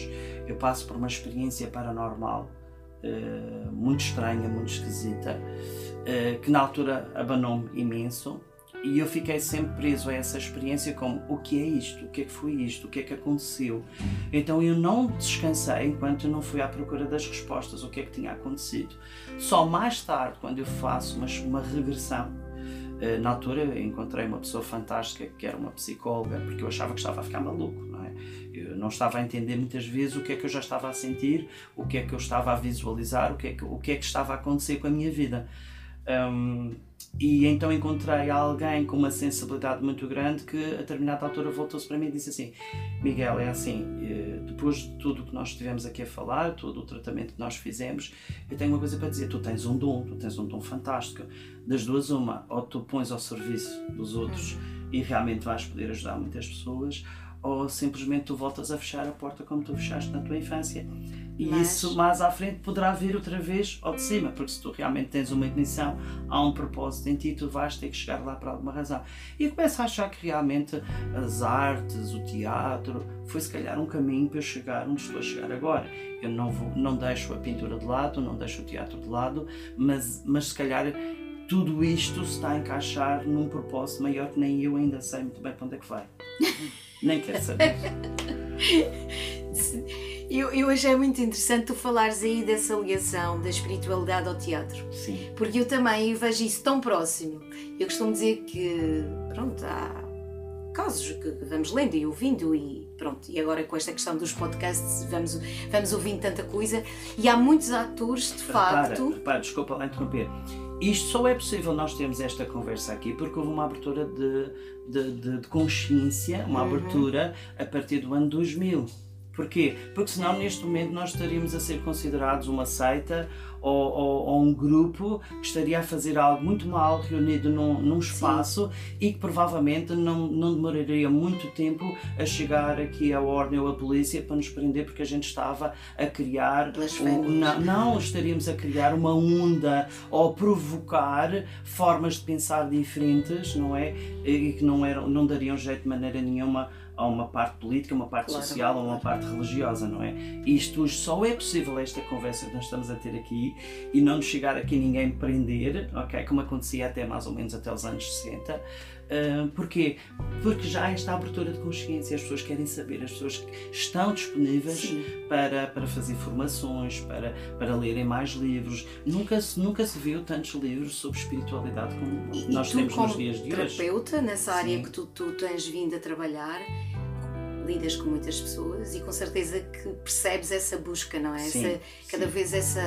eu passo por uma experiência paranormal uh, muito estranha, muito esquisita, uh, que na altura abanou-me imenso e eu fiquei sempre preso a essa experiência como o que é isto, o que é que foi isto, o que é que aconteceu. Então eu não descansei enquanto não fui à procura das respostas, o que é que tinha acontecido. Só mais tarde, quando eu faço uma, uma regressão eh, na altura encontrei uma pessoa fantástica que era uma psicóloga, porque eu achava que estava a ficar maluco, não é? Eu não estava a entender muitas vezes o que é que eu já estava a sentir, o que é que eu estava a visualizar, o que é que, o que, é que estava a acontecer com a minha vida. Um, e então encontrei alguém com uma sensibilidade muito grande que a determinada altura voltou-se para mim e disse assim: Miguel, é assim, eh, depois de tudo o que nós estivemos aqui a falar, todo o tratamento que nós fizemos, eu tenho uma coisa para dizer: tu tens um dom, tu tens um dom fantástico. Das duas, uma, ou tu pões ao serviço dos outros e realmente vais poder ajudar muitas pessoas, ou simplesmente tu voltas a fechar a porta como tu fechaste na tua infância. E Mas- isso mais à frente poderá vir outra vez ao de cima, porque se tu realmente tens uma ignição, há um propósito em ti, tu vais ter que chegar lá por alguma razão. E eu começo a achar que realmente as artes, o teatro, foi se calhar um caminho para eu chegar onde estou a chegar agora. Eu não, vou, não deixo a pintura de lado, não deixo o teatro de lado, mas, mas se calhar tudo isto se está a encaixar num propósito maior que nem eu ainda sei muito bem para onde é que vai. nem quero saber. Eu, eu achei muito interessante tu falares aí dessa ligação da espiritualidade ao teatro. Sim. Porque eu também vejo isso tão próximo. Eu costumo dizer que, pronto, há casos que vamos lendo e ouvindo e pronto, e agora com esta questão dos podcasts vamos, vamos ouvindo tanta coisa e há muitos atores de Repara, facto repara, desculpa lá interromper. Isto só é possível nós termos esta conversa aqui porque houve uma abertura de, de, de- de consciência, uma Uhum. abertura a partir do ano 2000. Porquê? Porque senão neste momento nós estaríamos a ser considerados uma seita ou, ou- ou um grupo que estaria a fazer algo muito mal reunido num, num espaço e que provavelmente não, não demoraria muito tempo a chegar aqui à ordem ou à polícia para nos prender porque a gente estava a criar um- não, não estaríamos a criar uma onda ou provocar formas de pensar diferentes, não é? E que não, eram, não dariam jeito de maneira nenhuma a uma parte política, uma parte Claro, social ou uma claro. parte religiosa, não é? Isto só é possível esta conversa que nós estamos a ter aqui e não nos chegar aqui ninguém prender, ok? Como acontecia até mais ou menos até os anos 60. Ah, porquê? Porque já há esta abertura de consciência, as pessoas querem saber, as pessoas estão disponíveis Sim. para, para fazer formações, para, para lerem mais livros. Nunca se, nunca se viu tantos livros sobre espiritualidade como E, nós e tu temos como nos dias de hoje. terapeuta nessa área Sim. que tu, tu tens vindo a trabalhar lidas com muitas pessoas e com certeza que percebes essa busca, não é? Sim, Essa- cada sim. vez essa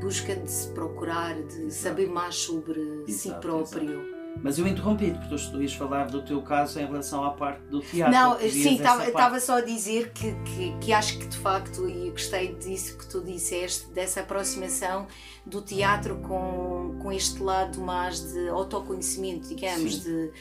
busca de se procurar, de saber mais sobre si Exato, próprio. Mas eu interrompi porque tu, ias falar do teu caso em relação à parte do teatro. Não, sim, estava só a dizer que, que, que acho que de facto, e gostei disso que tu disseste, dessa aproximação do teatro com, com este lado mais de autoconhecimento, digamos, Sim. de,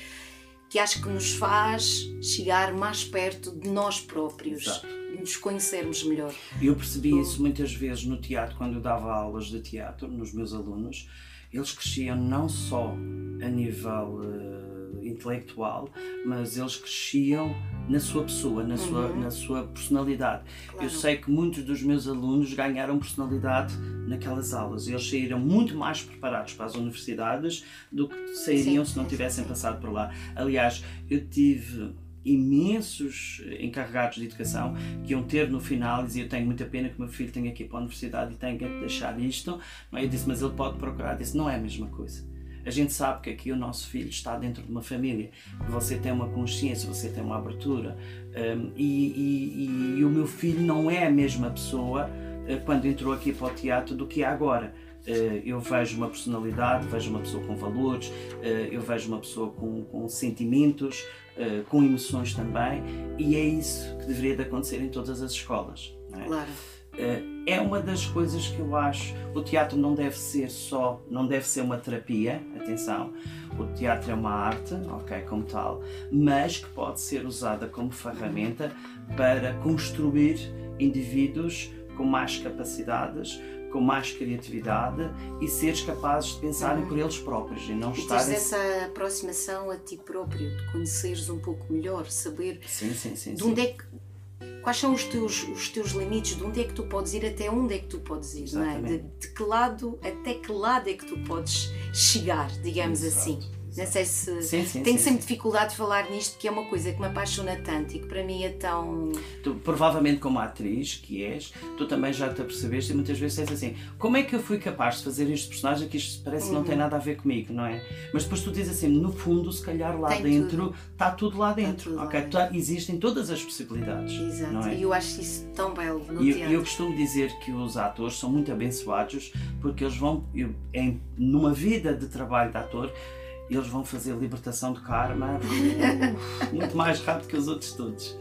que acho que nos faz chegar mais perto de nós próprios, Exato. nos conhecermos melhor. Eu percebi isso muitas vezes no teatro, quando eu dava aulas de teatro nos meus alunos. Eles cresciam não só a nível eh, intelectual, mas eles cresciam na sua pessoa, na, sua, Uhum. na sua personalidade. Claro. Eu sei que muitos dos meus alunos ganharam personalidade naquelas aulas. Eles saíram muito mais preparados para as universidades do que sairiam Sim, se não sim, tivessem sim. passado por lá. Aliás, eu tive imensos encarregados de educação que iam ter no final e eu tenho muita pena que o meu filho tenha que ir para a universidade e tenha que deixar isto. É? eu disse mas ele pode procurar. Eu disse não é a mesma coisa. A gente sabe que aqui o nosso filho está dentro de uma família você tem uma consciência você tem uma abertura hum, e, e- e o meu filho não é a mesma pessoa eh, quando entrou aqui para o teatro do que é agora. Eh, eu vejo uma personalidade, vejo uma pessoa com valores, eh, eu vejo uma pessoa com, com sentimentos, eh, com emoções também, e é isso que deveria de acontecer em todas as escolas. é? Claro. Eh, é uma das coisas que eu acho. O teatro não deve ser só, não deve ser uma terapia, atenção. O teatro é uma arte, ok, como tal, mas que pode ser usada como ferramenta para construir indivíduos com mais capacidades, com mais criatividade e seres capazes de pensarem por eles próprios e não E teres estarem. essa aproximação a ti próprio, de conheceres um pouco melhor, saber Sim, sim, sim. de onde é que quais são os teus, os teus limites, de onde é que tu podes ir, até onde é que tu podes ir, é? De, de que lado, até que lado é que tu podes chegar, digamos Exato, assim. Não sei se Sim, sim, tenho sim, sempre dificuldade de falar nisto, que é uma coisa que me apaixona tanto e que para mim é tão. Tu, provavelmente como atriz que és, tu também já te apercebeste e muitas vezes és assim, como é que eu fui capaz de fazer este personagem que isto parece que não tem Uhum. nada a ver comigo, não é? Mas depois tu dizes assim, no fundo, se calhar lá Tem dentro, está tudo lá dentro, tudo lá ok? dentro. Tá- existem todas as possibilidades, Exato. não é? E eu acho isso tão belo no E eu, teatro. eu costumo dizer que os atores são muito abençoados porque eles vão, em, numa vida de trabalho de ator, eles vão fazer libertação de karma muito mais rápido que os outros todos.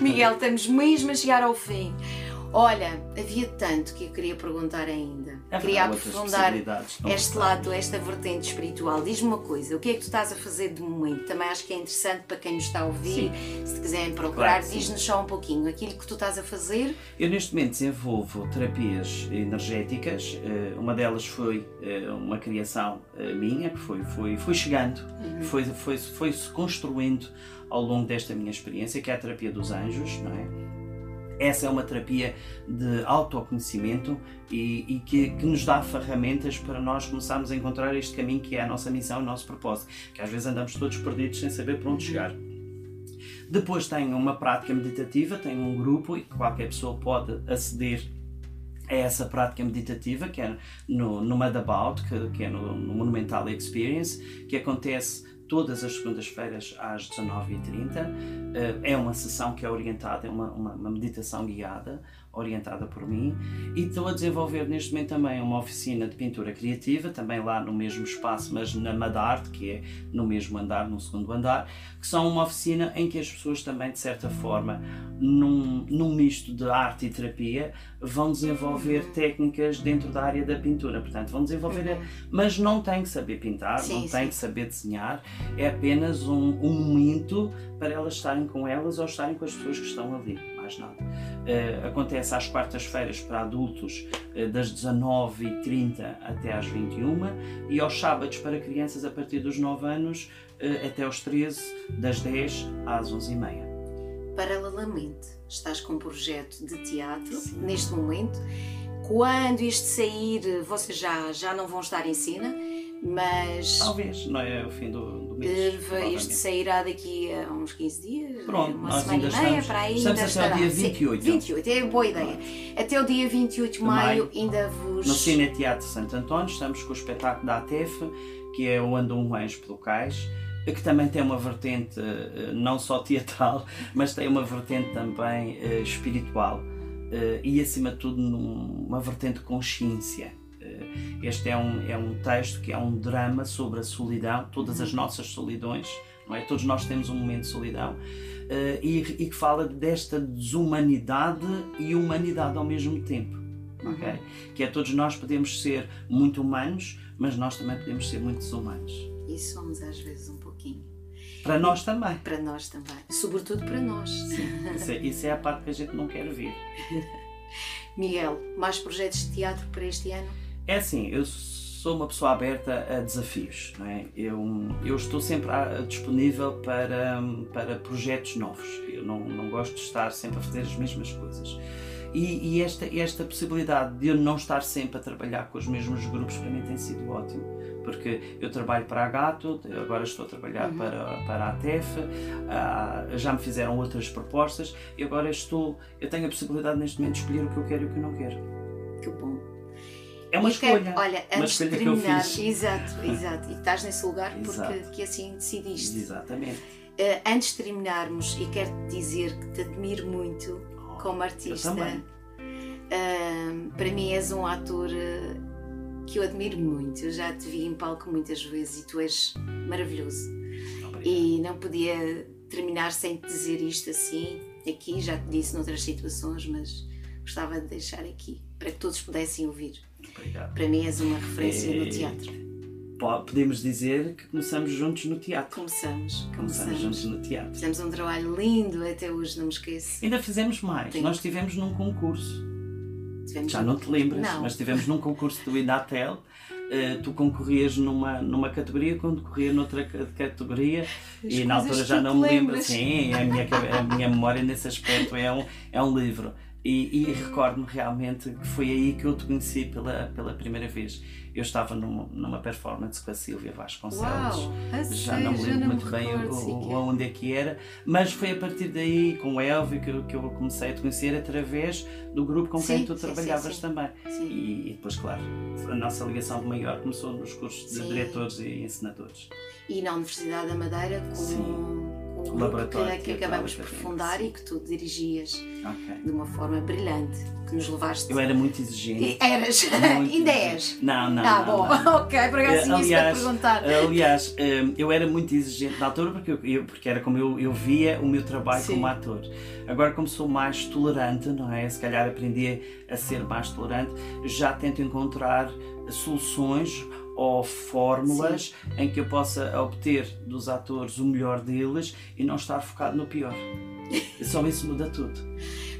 Miguel, estamos mesmo a chegar ao fim. Olha, havia tanto que eu queria perguntar ainda. É queria aprofundar este lado, esta vertente espiritual. Diz-me uma coisa, o que é que tu estás a fazer de momento? Também acho que é interessante para quem nos está a ouvir, se quiserem procurar, Claro, sim. diz-nos só um pouquinho aquilo que tu estás a fazer. Eu neste momento desenvolvo terapias energéticas. eh, Uma delas foi eh, uma criação eh, minha, que foi, foi, foi chegando, foi, foi, foi se construindo ao longo desta minha experiência, que é a terapia dos anjos, não é? Essa é uma terapia de autoconhecimento e, e que, que nos dá ferramentas para nós começarmos a encontrar este caminho que é a nossa missão o nosso propósito, que às vezes andamos todos perdidos sem saber para onde chegar. Depois tenho uma prática meditativa, tenho um grupo e qualquer pessoa pode aceder a essa prática meditativa, que é no, no Madabout, que, que é no, no Monumental Experience, que acontece todas as segundas-feiras às 19h30. Eh, É uma sessão que é orientada, é uma, uma, uma meditação guiada, orientada por mim. E estou a desenvolver neste momento também uma oficina de pintura criativa, também lá no mesmo espaço, mas na Madarte, que é no mesmo andar, no segundo andar, que são uma oficina em que as pessoas também, de certa forma, num, num misto de arte e terapia, vão desenvolver técnicas dentro da área da pintura. Portanto, vão desenvolver, mas não têm que saber pintar, Sim, não têm sim. que saber desenhar, é apenas um, um momento para elas estarem com elas ou estarem com as pessoas que estão ali, mais nada. Eh, acontece às quartas-feiras para adultos, eh, das 19h30 até às 21 e aos sábados para crianças a partir dos 9 anos eh, até aos 13, das 10 às 11h30. Paralelamente, estás com um projeto de teatro neste momento. Quando isto sair, vocês já, já não vão estar em cena, mas Talvez, não é o fim do, do mês. isto provavelmente. sairá daqui a uns 15 dias, Pronto, uma semana ainda e meia, estamos- para aí estamos ainda até estará. dia Sim, 28. 28, é boa ideia. Até o dia 28 de De maio, maio. ainda vos. No Cine Teatro Santo António estamos com o espetáculo da ATEF, que é o Anda um Anjo pelo Cais, que também tem uma vertente eh, não só teatral, mas tem uma vertente também eh, espiritual eh, e, acima de tudo, uma vertente de consciência. Eh, Este é um, é um texto que é um drama sobre a solidão, todas as nossas solidões, não é? Todos nós temos um momento de solidão eh, e, e que fala desta desumanidade e humanidade ao mesmo tempo. ok? Que é todos nós podemos ser muito humanos, mas nós também podemos ser muito desumanos. E somos às vezes um pouquinho. Para nós também. Para nós também. Sobretudo para nós. Isso é, isso é a parte que a gente não quer ver. Miguel, mais projetos de teatro para este ano? É assim, eu sou uma pessoa aberta a desafios, não é? Eu, eu estou sempre disponível para, para projetos novos. Eu não, não gosto de estar sempre a fazer as mesmas coisas. E, e esta, esta possibilidade de eu não estar sempre a trabalhar com os mesmos grupos para mim tem sido ótimo. Porque eu trabalho para a Gato, agora estou a trabalhar Uhum. para, para a TEF, ah, já me fizeram outras propostas e agora estou, eu tenho a possibilidade neste momento de escolher o que eu quero e o que eu não quero. Que bom. É uma quero- escolha. olha, uma antes de escolha eu terminar, exato, exato, e estás nesse lugar porque que assim decidiste. Exatamente. Eh, antes de terminarmos, e quero-te dizer que te admiro muito Oh, como artista. também. Ah, para mim és um ator eh, que eu admiro muito. Eu já te vi em palco muitas vezes e tu és maravilhoso. Obrigado. E não podia terminar sem te dizer isto assim, aqui, já te disse noutras situações, mas gostava de deixar aqui para que todos pudessem ouvir. Obrigado. Para mim és uma referência no Eh, teatro. Po- Podemos dizer que começamos juntos no teatro. Começamos, Começamos juntos começamos. no teatro. Fizemos um trabalho lindo, até hoje não me esqueço. Ainda fizemos mais. Sim. Nós estivemos num concurso. Tivemos Já não te lembras, Não. mas estivemos num concurso do Inatel. Eh, tu concorrias numa, numa categoria, concorria noutra ca- categoria As e na altura já não me lembro. Sim, a minha, a minha memória nesse aspecto é um, é um livro. E, e recordo-me realmente que foi aí que eu te conheci pela, pela primeira vez. Eu estava numa, numa performance com a Silvia Vasconcelos. Uau! já sério, não me lembro muito bem recordo o, o- sequer. onde é que era, mas foi a partir daí, com o Elvio, que, eu- que eu comecei a te conhecer através do grupo com quem Sim, tu sim, trabalhavas sim, sim. também. Sim. E, e depois, claro, a nossa ligação maior começou nos cursos de Sim. diretores e ensinadores. E na Universidade da Madeira com, Laboratório que, que Teatral acabamos por Académico, fundar sim. e que tu dirigias Ok. de uma forma brilhante, que nos levaste. Eu era muito exigente. E- Eras, Muito ainda exigente. és. Não, não. ah, não, bom, não. ok, por acaso tinha isso para perguntar. aliás, eh, eu era muito exigente na altura porque, eu- porque era como eu, eu via o meu trabalho Sim. como ator. Agora, como sou mais tolerante, não é? Se calhar aprendi a ser mais tolerante, já tento encontrar soluções ou fórmulas em que eu possa obter dos atores o melhor deles e não estar focado no pior. Só isso muda tudo.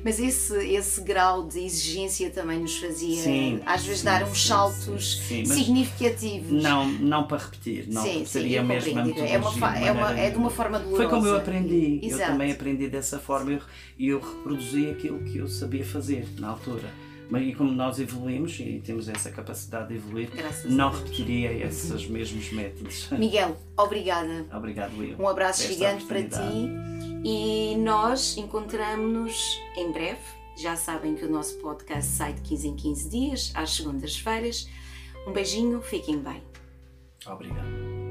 Mas esse, esse grau de exigência também nos fazia, Sim, às vezes, sim, dar uns sim, saltos sim, sim, significativos. Não, não para repetir, não sim, sim, seria eu mesmo a. É, uma é, uma, é de uma forma dolorosa. Foi como eu aprendi. Eu Exato. também aprendi dessa forma e eu, eu reproduzi aquilo que eu sabia fazer na altura. Mas e como nós evoluímos e temos essa capacidade de evoluir, Graças não repetiria esses mesmos métodos. Miguel, obrigada. Obrigado, Will. Um abraço gigante para ti e nós encontramos-nos em breve. Já sabem que o nosso podcast sai de 15 em 15 dias, às segundas-feiras. Um beijinho, fiquem bem. Obrigado.